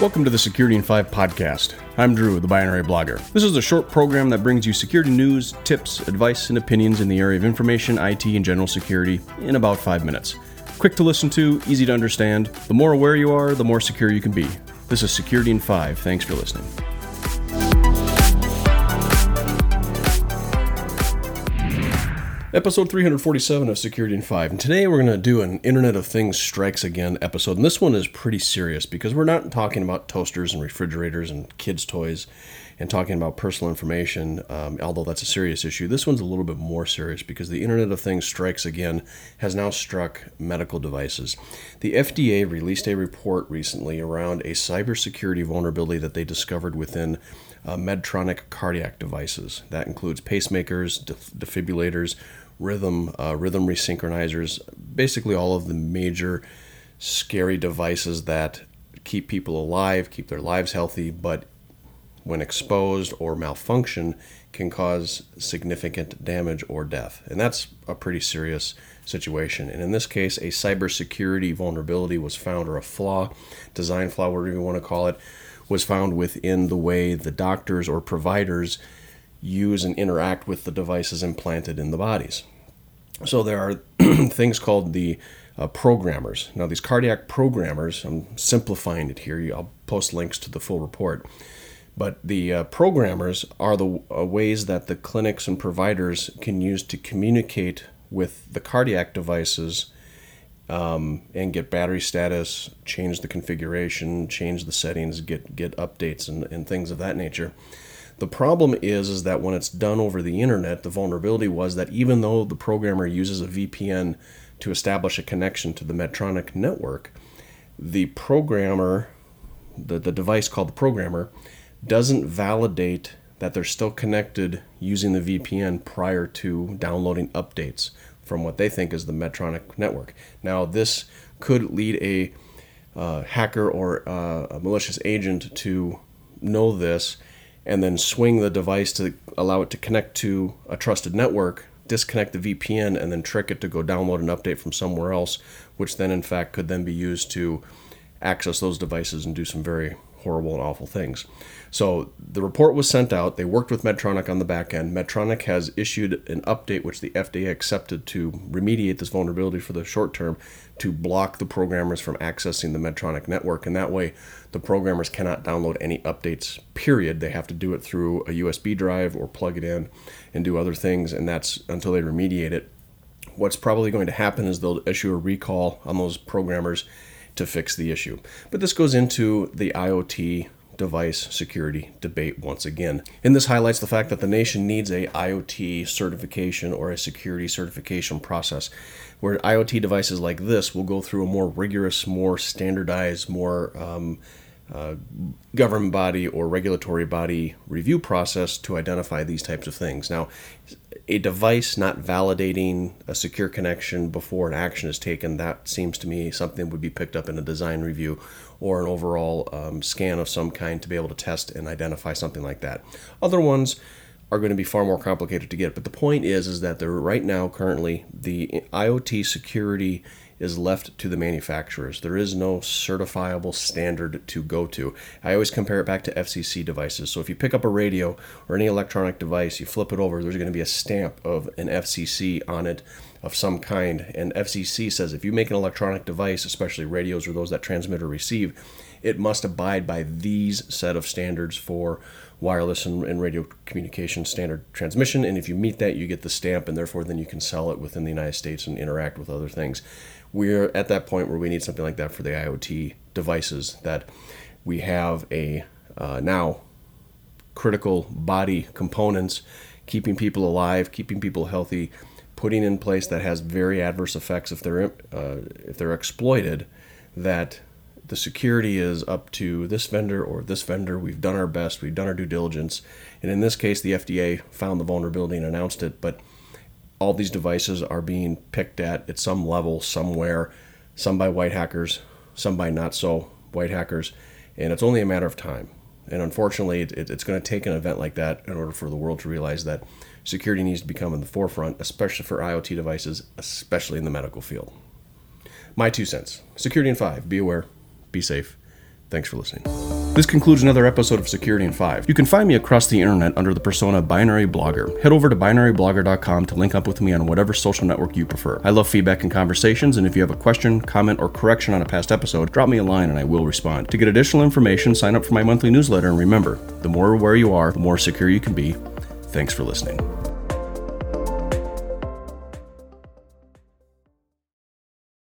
Welcome to the Security in 5 podcast. I'm Drew, the binary blogger. This is a short program that brings you security news, tips, advice, and opinions in the area of information, IT, and general security in about five minutes. Quick to listen to, easy to understand. The more aware you are, the more secure you can be. This is Security in 5. Thanks for listening. Episode 347 of Security in 5. And today we're going to do an Internet of Things Strikes Again episode. And this one is pretty serious because we're not talking about toasters and refrigerators and kids' toys and talking about personal information, um, although that's a serious issue. This one's a little bit more serious because the Internet of Things Strikes Again has now struck medical devices. The FDA released a report recently around a cybersecurity vulnerability that they discovered within uh, Medtronic cardiac devices. That includes pacemakers, def- defibrillators, rhythm, uh, rhythm resynchronizers, basically all of the major scary devices that keep people alive, keep their lives healthy, but when exposed or malfunction can cause significant damage or death. And that's a pretty serious situation. And in this case, a cybersecurity vulnerability was found, or a flaw, design flaw, whatever you want to call it, was found within the way the doctors or providers use and interact with the devices implanted in the bodies. So there are things called the uh, programmers. Now, these cardiac programmers, I'm simplifying it here, I'll post links to the full report. But the uh, programmers are the uh, ways that the clinics and providers can use to communicate with the cardiac devices um, and get battery status, change the configuration, change the settings, get get updates and, and things of that nature. The problem is is that when it's done over the internet, the vulnerability was that even though the programmer uses a VPN to establish a connection to the Medtronic network, the programmer, the, the device called the programmer, doesn't validate that they're still connected using the VPN prior to downloading updates from what they think is the Medtronic network. Now, this could lead a uh, hacker or uh, a malicious agent to know this and then swing the device to allow it to connect to a trusted network, disconnect the VPN, and then trick it to go download an update from somewhere else, which then, in fact, could then be used to access those devices and do some very horrible and awful things. So the report was sent out. They worked with Medtronic on the back end. Medtronic has issued an update, which the FDA accepted to remediate this vulnerability for the short term to block the programmers from accessing the Medtronic network. And that way, the programmers cannot download any updates, period. They have to do it through a USB drive or plug it in and do other things. And that's until they remediate it. What's probably going to happen is they'll issue a recall on those programmers to fix the issue. But this goes into the IoT device security debate once again. And this highlights the fact that the nation needs a IoT certification or a security certification process where IoT devices like this will go through a more rigorous, more standardized, more um, uh, government body or regulatory body review process to identify these types of things. Now, a device not validating a secure connection before an action is taken, that seems to me something would be picked up in a design review or an overall um, scan of some kind to be able to test and identify something like that. Other ones are going to be far more complicated to get, but the point is is that there right now currently the IoT security is left to the manufacturers. There is no certifiable standard to go to. I always compare it back to FCC devices. So if you pick up a radio or any electronic device, you flip it over, there's going to be a stamp of an FCC on it of some kind. And FCC says if you make an electronic device, especially radios or those that transmit or receive, it must abide by these set of standards for wireless and, and, radio communication standard transmission. And if you meet that, you get the stamp, and therefore then you can sell it within the United States and interact with other things. We're at that point where we need something like that for the IoT devices that we have a uh, now critical body components keeping people alive, keeping people healthy, putting in place that has very adverse effects if they're uh, if they're exploited. That the security is up to this vendor or this vendor. We've done our best. We've done our due diligence, and in this case, the FDA found the vulnerability and announced it. But all these devices are being picked at at some level somewhere, some by white hackers, some by not so white hackers, and it's only a matter of time. And unfortunately, it, it's going to take an event like that in order for the world to realize that security needs to become in the forefront, especially for IoT devices, especially in the medical field. My two cents. Security in 5. Be aware, be safe. Thanks for listening. This concludes another episode of Security in 5. You can find me across the internet under the persona Binary Blogger. Head over to binaryblogger.com to link up with me on whatever social network you prefer. I love feedback and conversations, and if you have a question, comment, or correction on a past episode, drop me a line and I will respond. To get additional information, sign up for my monthly newsletter, and remember, the more aware you are, the more secure you can be. Thanks for listening.